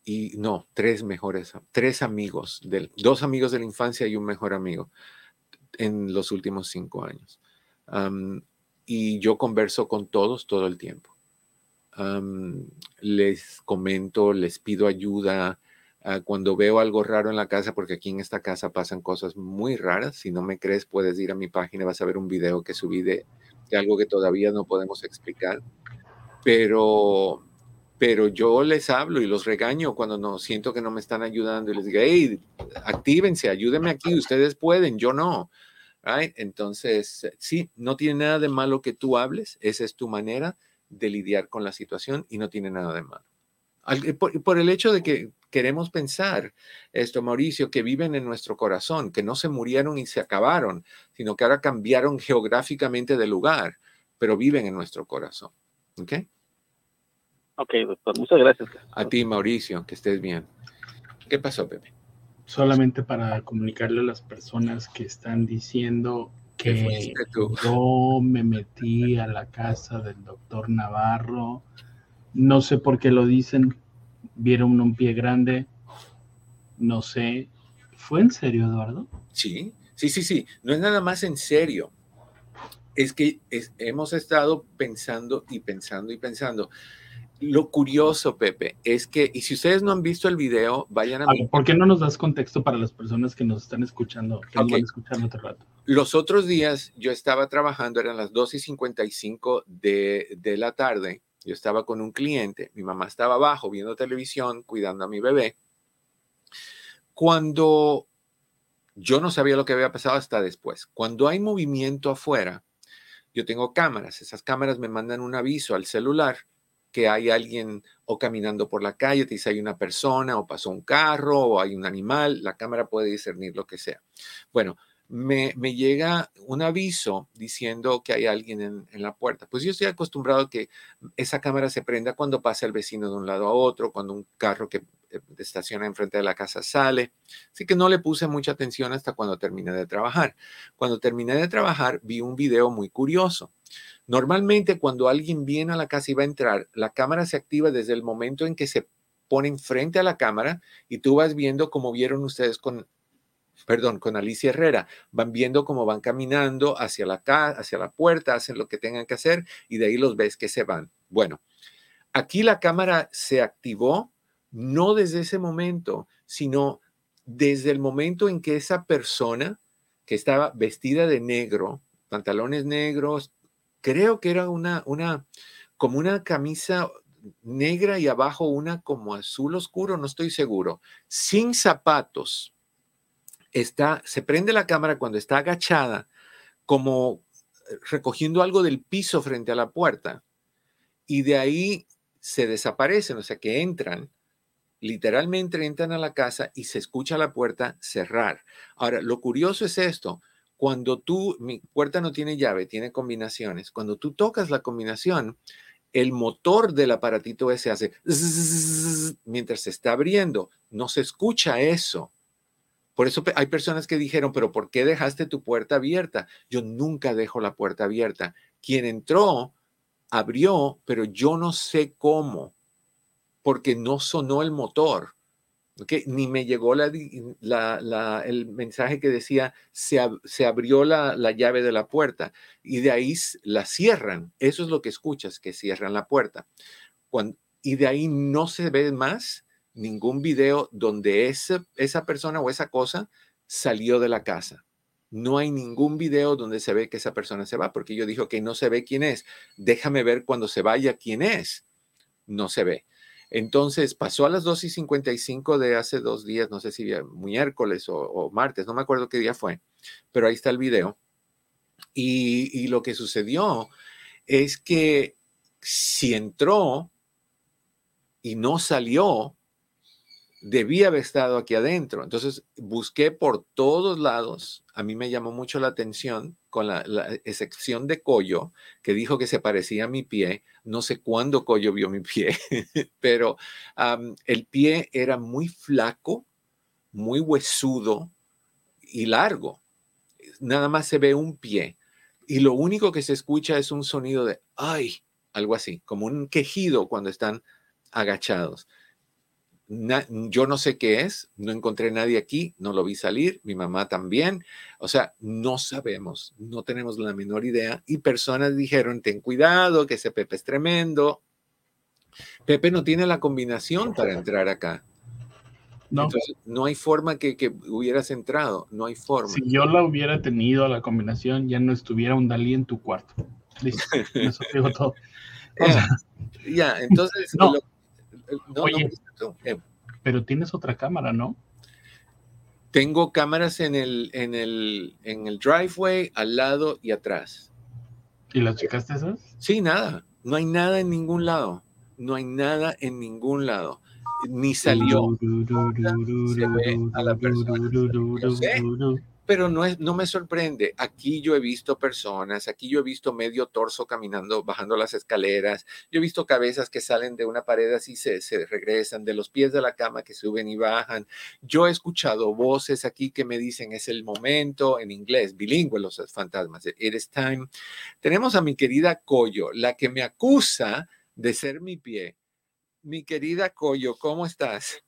Speaker 3: y no, tres mejores, tres amigos, dos amigos de la infancia y un mejor amigo en los últimos cinco años. y yo converso con todos todo el tiempo. Les comento, les pido ayuda. Ah, cuando veo algo raro en la casa, porque aquí en esta casa pasan cosas muy raras, si no me crees puedes ir a mi página, vas a ver un video que subí de, de algo que todavía no podemos explicar. Pero pero yo les hablo y los regaño cuando no siento que no me están ayudando y les digo, hey, actívense, ayúdenme aquí, ustedes pueden, yo no. Entonces, sí, no tiene nada de malo que tú hables, esa es tu manera de lidiar con la situación y no tiene nada de malo. Por, por, el hecho de que queremos pensar esto, Mauricio, que viven en nuestro corazón, que no se murieron y se acabaron, sino que ahora cambiaron geográficamente de lugar, pero viven en nuestro corazón. ¿Ok?
Speaker 6: Ok, doctor, muchas gracias.
Speaker 3: A ti, Mauricio, que estés bien. ¿Qué pasó, Pepe?
Speaker 4: Solamente para comunicarle a las personas que están diciendo que yo me metí a la casa del doctor Navarro. No sé por qué lo dicen. Vieron un pie grande. No sé. ¿Fue en serio, Eduardo?
Speaker 3: Sí, sí, sí, sí. No es nada más en serio. Es que hemos estado pensando y pensando y pensando lo curioso, Pepe, es que, y si ustedes no han visto el video, vayan a...
Speaker 4: ver, ¿Por qué no nos das contexto para las personas que nos están escuchando, que nos van a escuchar otro rato?
Speaker 3: Los otros días yo estaba trabajando, eran las 2 y 55 de, de la tarde, yo estaba con un cliente, mi mamá estaba abajo viendo televisión, cuidando a mi bebé, cuando yo no sabía lo que había pasado hasta después. Cuando hay movimiento afuera, yo tengo cámaras, esas cámaras me mandan un aviso al celular que hay alguien o caminando por la calle, te dice hay una persona o pasó un carro o hay un animal, la cámara puede discernir lo que sea. Bueno, me, llega un aviso diciendo que hay alguien en, la puerta. Pues yo estoy acostumbrado a que esa cámara se prenda cuando pasa el vecino de un lado a otro, cuando un carro que estaciona enfrente de la casa sale. Así que no le puse mucha atención hasta cuando terminé de trabajar. Cuando terminé de trabajar vi un video muy curioso. Normalmente cuando alguien viene a la casa y va a entrar, la cámara se activa desde el momento en que se pone frente a la cámara y tú vas viendo como vieron ustedes con, perdón, con Alicia Herrera, van viendo cómo van caminando hacia la, hacia la puerta, hacen lo que tengan que hacer y de ahí los ves que se van. Bueno, aquí la cámara se activó no desde ese momento, sino desde el momento en que esa persona que estaba vestida de negro, pantalones negros, creo que era una, una, como una camisa negra y abajo una como azul oscuro, no estoy seguro, sin zapatos. Está, se prende la cámara cuando está agachada, como recogiendo algo del piso frente a la puerta, y de ahí se desaparecen, o sea que entran, literalmente entran a la casa y se escucha la puerta cerrar. Ahora, lo curioso es esto, cuando tú, mi puerta no tiene llave, tiene combinaciones. Cuando tú tocas la combinación, el motor del aparatito ese hace mientras se está abriendo. No se escucha eso. Por eso hay personas que dijeron, pero ¿por qué dejaste tu puerta abierta? Yo nunca dejo la puerta abierta. Quien entró, abrió, pero yo no sé cómo, porque no sonó el motor ni me llegó el mensaje que decía se, se abrió la, llave de la puerta y de ahí la cierran. Eso es lo que escuchas, que cierran la puerta. y de ahí no se ve más ningún video donde esa, esa persona o esa cosa salió de la casa. No hay ningún video donde se ve que esa persona se va, porque yo dije que no se ve quién es. Déjame ver cuando se vaya quién es. No se ve. Entonces pasó a las 2 y 55 de hace dos días, no sé si miércoles o, martes, no me acuerdo qué día fue, pero ahí está el video. Y lo que sucedió es que si entró y no salió, debía haber estado aquí adentro. Entonces busqué por todos lados. A mí me llamó mucho la atención con la, excepción de Coyo, que dijo que se parecía a mi pie. No sé cuándo Coyo vio mi pie, pero el pie era muy flaco, muy huesudo y largo. Nada más se ve un pie. Y lo único que se escucha es un sonido de, ay, algo así, como un quejido cuando están agachados yo no sé qué es, no encontré nadie aquí, no lo vi salir, mi mamá también. O sea, no sabemos, no tenemos la menor idea. Y personas dijeron, ten cuidado, que ese Pepe es tremendo. Pepe no tiene la combinación para entrar acá. No. Entonces, no hay forma que, que, hubieras entrado, no hay forma.
Speaker 4: Si yo la hubiera tenido la combinación, ya no estuviera un Dalí en tu cuarto. Listo, eso digo todo.
Speaker 3: ya, entonces... no.
Speaker 4: Oye, eh, pero tienes otra cámara, ¿no?
Speaker 3: Tengo cámaras en el, en el, en el driveway, al lado y atrás.
Speaker 4: ¿Y las checaste esas?
Speaker 3: Sí, nada. No hay nada en ningún lado. No hay nada en ningún lado. Ni salió. Se ve a la persona pero no, es, no me sorprende. Aquí yo he visto personas, aquí yo he visto medio torso caminando, bajando las escaleras, yo he visto cabezas que salen de una pared así, se, se regresan, de los pies de la cama que suben y bajan. Yo he escuchado voces aquí que me dicen es el momento, en inglés, bilingüe los fantasmas, it is time. Tenemos a mi querida Coyo, la que me acusa de ser mi pie. Mi querida Coyo, ¿cómo estás?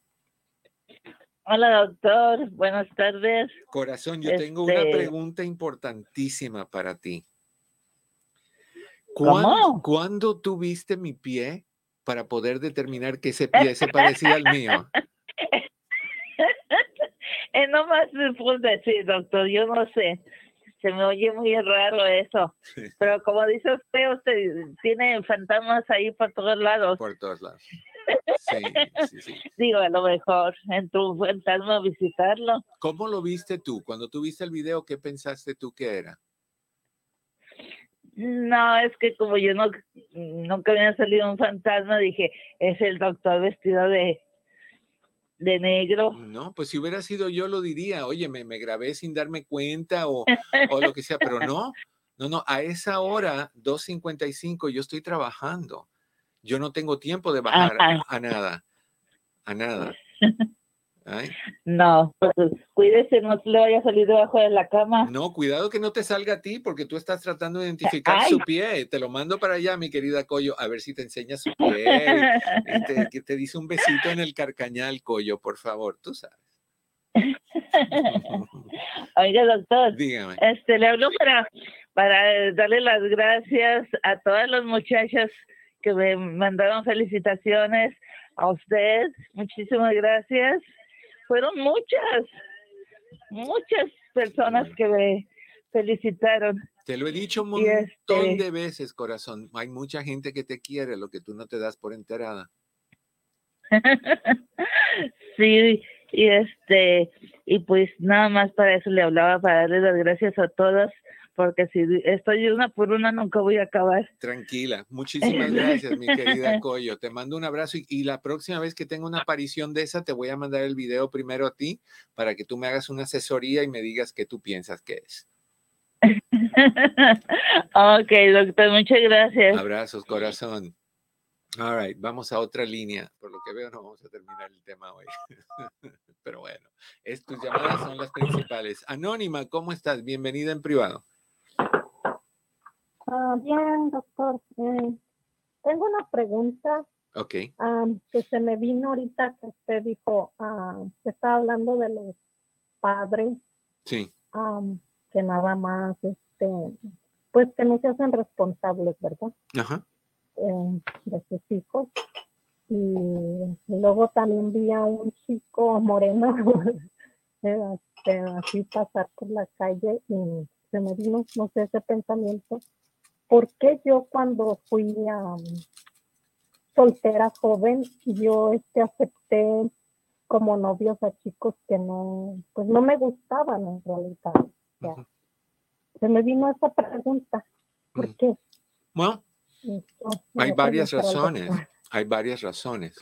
Speaker 7: Hola, doctor. Buenas tardes.
Speaker 3: Corazón, yo tengo una este pregunta importantísima para ti. ¿Cuándo, ¿Cómo? ¿Cuándo tuviste mi pie para poder determinar que ese pie se parecía al mío?
Speaker 7: eh, no más después decir, doctor, yo no sé. Se me oye muy raro eso. Pero como dice usted, usted tiene fantasmas ahí por todos lados.
Speaker 3: Por todos lados.
Speaker 7: Sí, sí, Digo, a lo mejor en tu fantasma visitarlo.
Speaker 3: ¿Cómo lo viste tú? Cuando tú viste el video, ¿qué pensaste tú que era?
Speaker 7: No, es que como yo no nunca había salido un fantasma, dije, es el doctor vestido de, de negro.
Speaker 3: No, pues si hubiera sido yo lo diría, oye, me, me grabé sin darme cuenta o, o lo que sea, pero no, no, no, a esa hora, 2.55, yo estoy trabajando yo no tengo tiempo de bajar a, nada, a nada.
Speaker 7: No, pues cuídese, no le vaya a salir debajo de la cama.
Speaker 3: No, cuidado que no te salga a ti porque tú estás tratando de identificar su pie. Te lo mando para allá, mi querida Coyo, a ver si te enseña su pie. te, que te dice un besito en el carcañal, Coyo, por favor, tú sabes.
Speaker 7: Oiga, doctor.
Speaker 3: Dígame.
Speaker 7: Este, le hablo para, para darle las gracias a todas las muchachas que me mandaron felicitaciones a usted. Muchísimas gracias. Fueron muchas, muchas personas que me felicitaron.
Speaker 3: Te lo he dicho un montón este de veces, corazón. Hay mucha gente que te quiere, lo que tú no te das por enterada.
Speaker 7: sí, y este, y pues nada más para eso le hablaba, para darle las gracias a todas porque si estoy una por una nunca voy a acabar.
Speaker 3: Tranquila, muchísimas gracias, mi querida Coyo. Te mando un abrazo y, la próxima vez que tenga una aparición de esa, te voy a mandar el video primero a ti para que tú me hagas una asesoría y me digas qué tú piensas que es.
Speaker 7: ok, doctor, muchas gracias.
Speaker 3: Abrazos, corazón. All right, vamos a otra línea. Por lo que veo, no vamos a terminar el tema hoy. Pero bueno, es, tus llamadas son las principales. Anónima, ¿cómo estás? Bienvenida en privado.
Speaker 5: Ah, bien, doctor. Eh, tengo una pregunta.
Speaker 3: Ok.
Speaker 5: que se me vino ahorita que usted dijo, ah, que estaba hablando de los padres.
Speaker 3: Sí.
Speaker 5: que nada más, este, pues que no se hacen responsables, ¿verdad?
Speaker 3: Ajá.
Speaker 5: Eh, de sus hijos. Y luego también vi a un chico moreno este, así pasar por la calle y se me vino, no sé, ese pensamiento ¿por qué yo cuando fui soltera joven, yo este, acepté como novios a chicos que no, pues no me gustaban en realidad. Se me vino esa pregunta, ¿por qué?
Speaker 3: Bueno, hay varias razones, hay varias razones.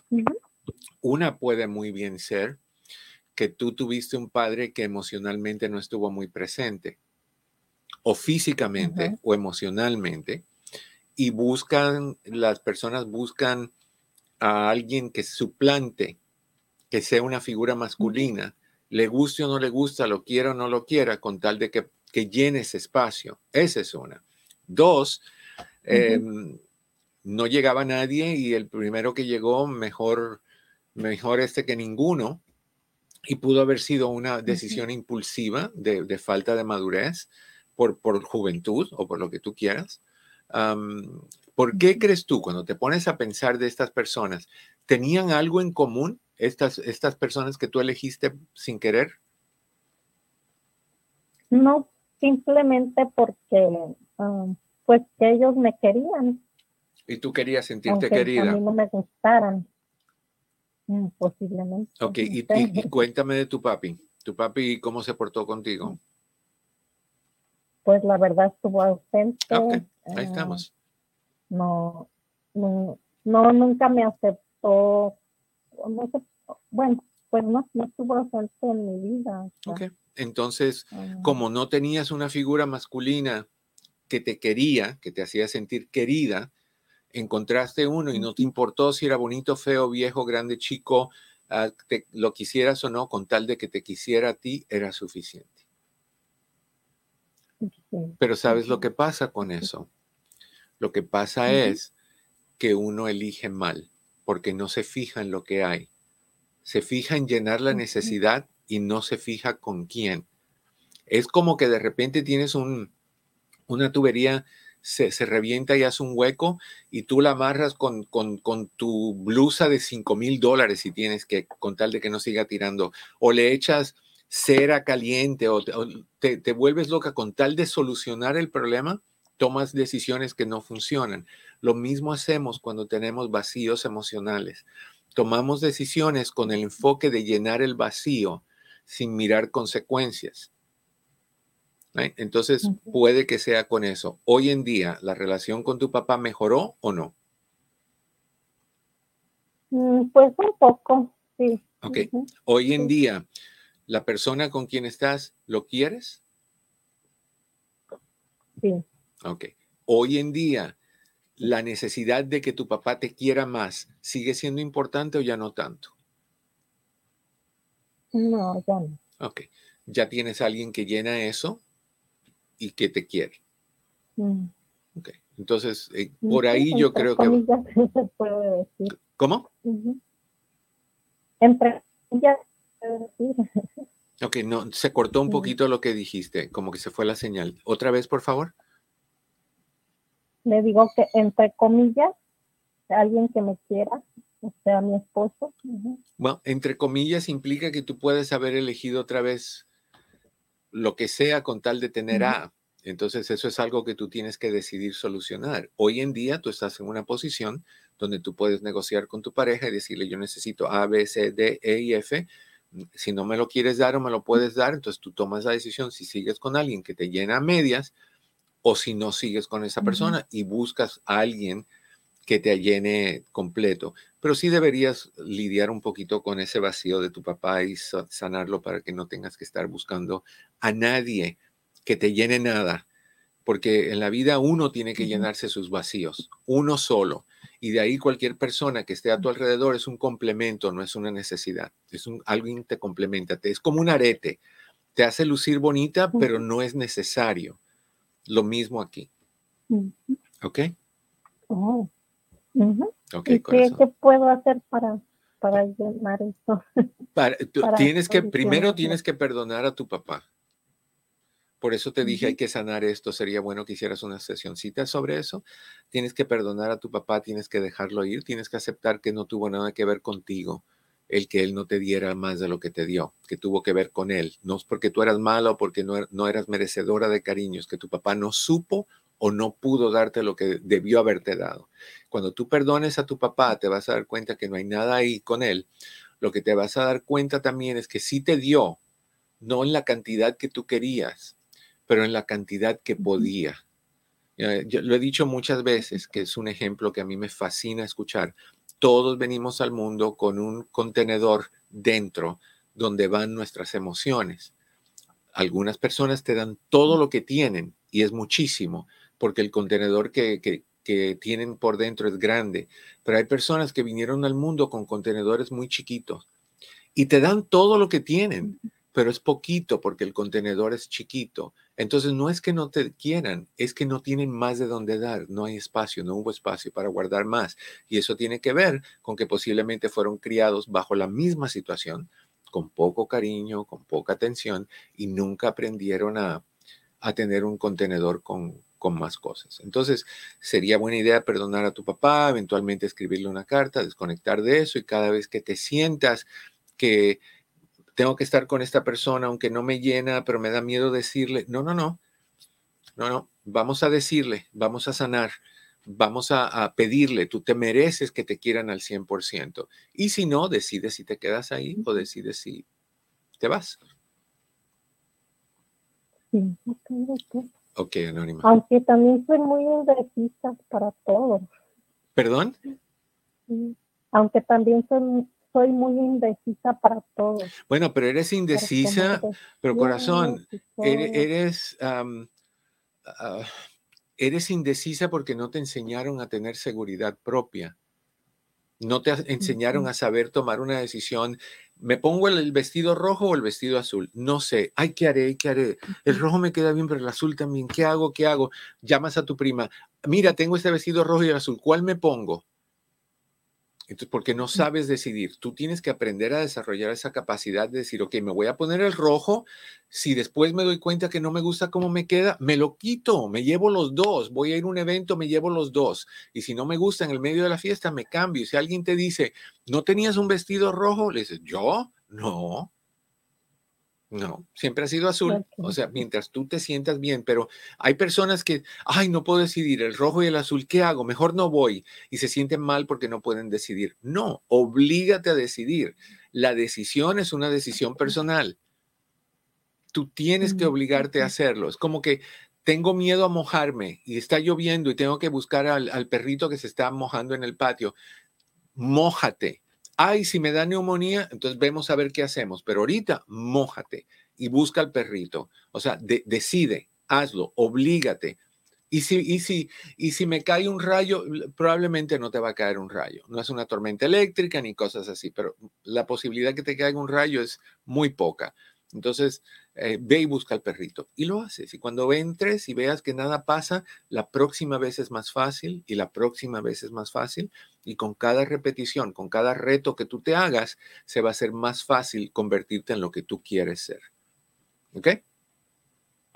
Speaker 3: Una puede muy bien ser que tú tuviste un padre que emocionalmente no estuvo muy presente o físicamente o emocionalmente y buscan, las personas buscan a alguien que suplante, que sea una figura masculina, le guste o no le gusta, lo quiera o no lo quiera, con tal de que, que llene ese espacio. Esa es una. Dos, em, no llegaba nadie y el primero que llegó mejor mejor este que ninguno, y pudo haber sido una decisión impulsiva de, falta de madurez por, por, juventud o por lo que tú quieras. ¿Por qué crees tú, cuando te pones a pensar de estas personas, tenían algo en común estas, estas personas que tú elegiste sin querer?
Speaker 8: No, simplemente porque pues que ellos me querían.
Speaker 3: Y tú querías sentirte querida.
Speaker 8: A mí no me gustaran. Mm, posiblemente.
Speaker 3: Ok, y, cuéntame de tu papi. ¿Tu papi cómo se portó contigo?
Speaker 8: Pues la verdad estuvo ausente.
Speaker 3: Ok, ahí ah,
Speaker 8: estamos. No, no, nunca me aceptó. bueno, pues no, no estuvo ausente en mi vida.
Speaker 3: Ok, entonces,
Speaker 8: ah.
Speaker 3: como no tenías una figura masculina que te quería, que te hacía sentir querida, encontraste uno y no te importó si era bonito, feo, viejo, grande, chico, ah, lo quisieras o no, con tal de que te quisiera a ti, era suficiente. Pero ¿sabes lo que pasa con eso? Lo que pasa es que uno elige mal, porque no se fija en lo que hay. Se fija en llenar la necesidad y no se fija con quién. Es como que de repente tienes un, una tubería se, revienta y hace un hueco y tú la amarras con, tu blusa de 5 mil dólares si tienes que, con tal de que no siga tirando, o le echas cera caliente o, te, te, vuelves loca con tal de solucionar el problema, tomas decisiones que no funcionan. Lo mismo hacemos cuando tenemos vacíos emocionales. Tomamos decisiones con el enfoque de llenar el vacío sin mirar consecuencias. Entonces, puede que sea con eso. Hoy en día, ¿la relación con tu papá mejoró o no?
Speaker 8: Mm, pues un poco, sí.
Speaker 3: Ok. Hoy en día, ¿la persona con quien estás lo quieres?
Speaker 8: Sí.
Speaker 3: Ok. Hoy en día, ¿la necesidad de que tu papá te quiera más sigue siendo importante o ya no tanto?
Speaker 8: No, ya no.
Speaker 3: Ok. ¿Ya tienes alguien que llena eso? y que te quiere.
Speaker 8: Mm.
Speaker 3: Okay. Entonces, eh, por ahí yo creo que...
Speaker 8: Se puede decir.
Speaker 3: ¿Cómo?
Speaker 8: Entre ellas
Speaker 3: Ok, no, se cortó un poquito lo que dijiste, como que se fue la señal. Otra vez, por favor.
Speaker 8: Le digo que entre comillas, alguien que me quiera, o sea, mi esposo.
Speaker 3: Bueno, entre comillas implica que tú puedes haber elegido otra vez lo que sea con tal de tener A. Entonces eso es algo que tú tienes que decidir solucionar. Hoy en día tú estás en una posición donde tú puedes negociar con tu pareja y decirle yo necesito A, B, C, D, E y F. Si no me lo quieres dar o me lo puedes dar, entonces tú tomas la decisión si sigues con alguien que te llena a medias o si no sigues con esa persona y buscas a alguien que te llene completo. Pero sí deberías lidiar un poquito con ese vacío de tu papá y sanarlo para que no tengas que estar buscando a nadie que te llene nada. Porque en la vida uno tiene que llenarse sus vacíos, uno solo. Y de ahí cualquier persona que esté a tu alrededor es un complemento, no es una necesidad. Es un, alguien que te complementa. Es como un arete. Te hace lucir bonita, pero no es necesario. Lo mismo aquí. ¿Ok?
Speaker 8: Oh. ¿Qué, puedo hacer para, para llenar esto?
Speaker 3: tienes que, primero tienes que perdonar a tu papá. Por eso te dije, hay que sanar esto. Sería bueno que hicieras una sesioncita sobre eso. Tienes que perdonar a tu papá, tienes que dejarlo ir, tienes que aceptar que no tuvo nada que ver contigo, el que él no te diera más de lo que te dio, que tuvo que ver con él. No es porque tú eras mala o porque no, er, no eras merecedora de cariños, que tu papá no supo o no pudo darte lo que debió haberte dado. Cuando tú perdones a tu papá, te vas a dar cuenta que no hay nada ahí con él. Lo que te vas a dar cuenta también es que sí te dio, no en la cantidad que tú querías, pero en la cantidad que podía. Yo lo he dicho muchas veces, que es un ejemplo que a mí me fascina escuchar. Todos venimos al mundo con un contenedor dentro donde van nuestras emociones. Algunas personas te dan todo lo que tienen y es muchísimo, porque el contenedor que, tienen por dentro es grande, pero hay personas que vinieron al mundo con contenedores muy chiquitos y te dan todo lo que tienen, pero es poquito porque el contenedor es chiquito. Entonces no es que no te quieran, es que no tienen más de dónde dar, no hay espacio, no hubo espacio para guardar más. Y eso tiene que ver con que posiblemente fueron criados bajo la misma situación, con poco cariño, con poca atención y nunca aprendieron a, tener un contenedor con, con más cosas. Entonces, sería buena idea perdonar a tu papá, eventualmente escribirle una carta, desconectar de eso y cada vez que te sientas que tengo que estar con esta persona, aunque no me llena, pero me da miedo decirle, no, no, no, no, no, vamos a decirle, vamos a sanar, vamos a, pedirle, tú te mereces que te quieran al 100%. Y si no, decides si te quedas ahí o decides si te vas.
Speaker 8: Sí, ok,
Speaker 3: ok. Anónima.
Speaker 8: Aunque también soy muy indecisa para todo.
Speaker 3: ¿Perdón?
Speaker 8: Aunque también soy soy muy indecisa para todo.
Speaker 3: Bueno, pero eres indecisa, pero corazón, eres, ah, eres indecisa porque no te enseñaron a tener seguridad propia. No te enseñaron a saber tomar una decisión. ¿Me pongo el, vestido rojo o el vestido azul? No sé. Ay, ¿qué haré? ¿Qué haré? El rojo me queda bien, pero el azul también. ¿Qué hago? ¿Qué hago? Llamas a tu prima. Mira, tengo este vestido rojo y el azul. ¿Cuál me pongo? Entonces, porque no sabes decidir, tú tienes que aprender a desarrollar esa capacidad de decir, ok, me voy a poner el rojo, si después me doy cuenta que no me gusta cómo me queda, me lo quito, me llevo los dos, voy a ir a un evento, me llevo los dos, y si no me gusta en el medio de la fiesta, me cambio. Y si alguien te dice, ¿no tenías un vestido rojo? Le dices, ¿yo? No, no, siempre ha sido azul. O sea, mientras tú te sientas bien, pero hay personas que, ay, no puedo decidir el rojo y el azul, ¿qué hago? Mejor no voy. Y se sienten mal porque no pueden decidir. No, oblígate a decidir. La decisión es una decisión personal. Tú tienes que obligarte a hacerlo. Es como que tengo miedo a mojarme y está lloviendo y tengo que buscar al, al perrito que se está mojando en el patio. Mójate Ay, si me da neumonía, entonces vemos a ver qué hacemos. Pero ahorita, mójate y busca al perrito. O sea, decide, hazlo, oblígate. Y si, y, si, y si me cae un rayo, probablemente no te va a caer un rayo. No es una tormenta eléctrica ni cosas así, pero la posibilidad que te caiga un rayo es muy poca. Entonces, eh, ve y busca al perrito y lo haces. Y cuando entres y veas que nada pasa, la próxima vez es más fácil y la próxima vez es más fácil. Y con cada repetición, con cada reto que tú te hagas, se va a hacer más fácil convertirte en lo que tú quieres ser. ¿Ok?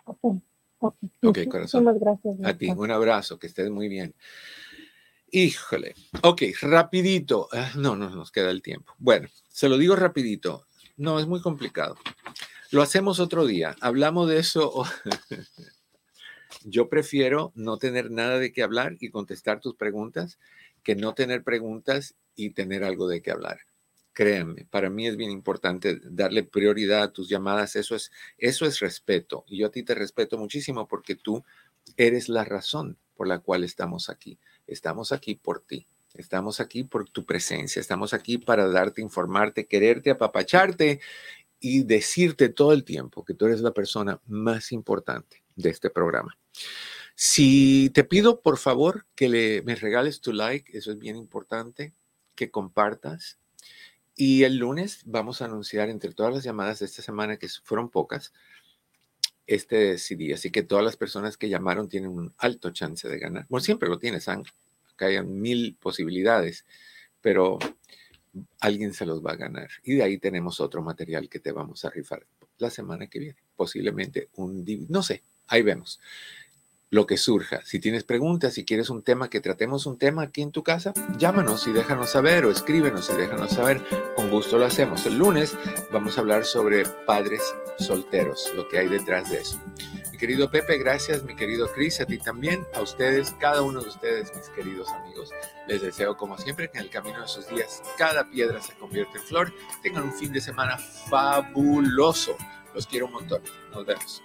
Speaker 8: Ok,
Speaker 3: okay corazón.
Speaker 8: Muchas gracias.
Speaker 3: A ti, un abrazo, que estés muy bien. Híjole. Ok, rapidito. Ah, no, no nos queda el tiempo. Bueno, se lo digo rapidito. No, es muy complicado. Lo hacemos otro día. Hablamos de eso. Yo prefiero no tener nada de qué hablar y contestar tus preguntas que no tener preguntas y tener algo de qué hablar. Créanme, para mí es bien importante darle prioridad a tus llamadas. Eso es, eso es respeto. Y yo a ti te respeto muchísimo porque tú eres la razón por la cual estamos aquí. Estamos aquí por ti. Estamos aquí por tu presencia, estamos aquí para darte, informarte, quererte, apapacharte y decirte todo el tiempo que tú eres la persona más importante de este programa. Si te pido, por favor, que le, me regales tu like, eso es bien importante, que compartas. Y el lunes vamos a anunciar entre todas las llamadas de esta semana, que fueron pocas, este CD. Así que todas las personas que llamaron tienen un alto chance de ganar. Bueno, siempre lo tienes, Ángel que hayan mil posibilidades, pero alguien se los va a ganar. Y de ahí tenemos otro material que te vamos a rifar la semana que viene. Posiblemente un, no sé, ahí vemos lo que surja. Si tienes preguntas, si quieres un tema, que tratemos un tema aquí en tu casa, llámanos y déjanos saber o escríbenos y déjanos saber. Con gusto lo hacemos. El lunes vamos a hablar sobre padres solteros, lo que hay detrás de eso. Querido Pepe, gracias. Mi querido Cris, a ti también. A ustedes, cada uno de ustedes, mis queridos amigos. Les deseo, como siempre, que en el camino de sus días cada piedra se convierta en flor. Tengan un fin de semana fabuloso. Los quiero un montón. Nos vemos.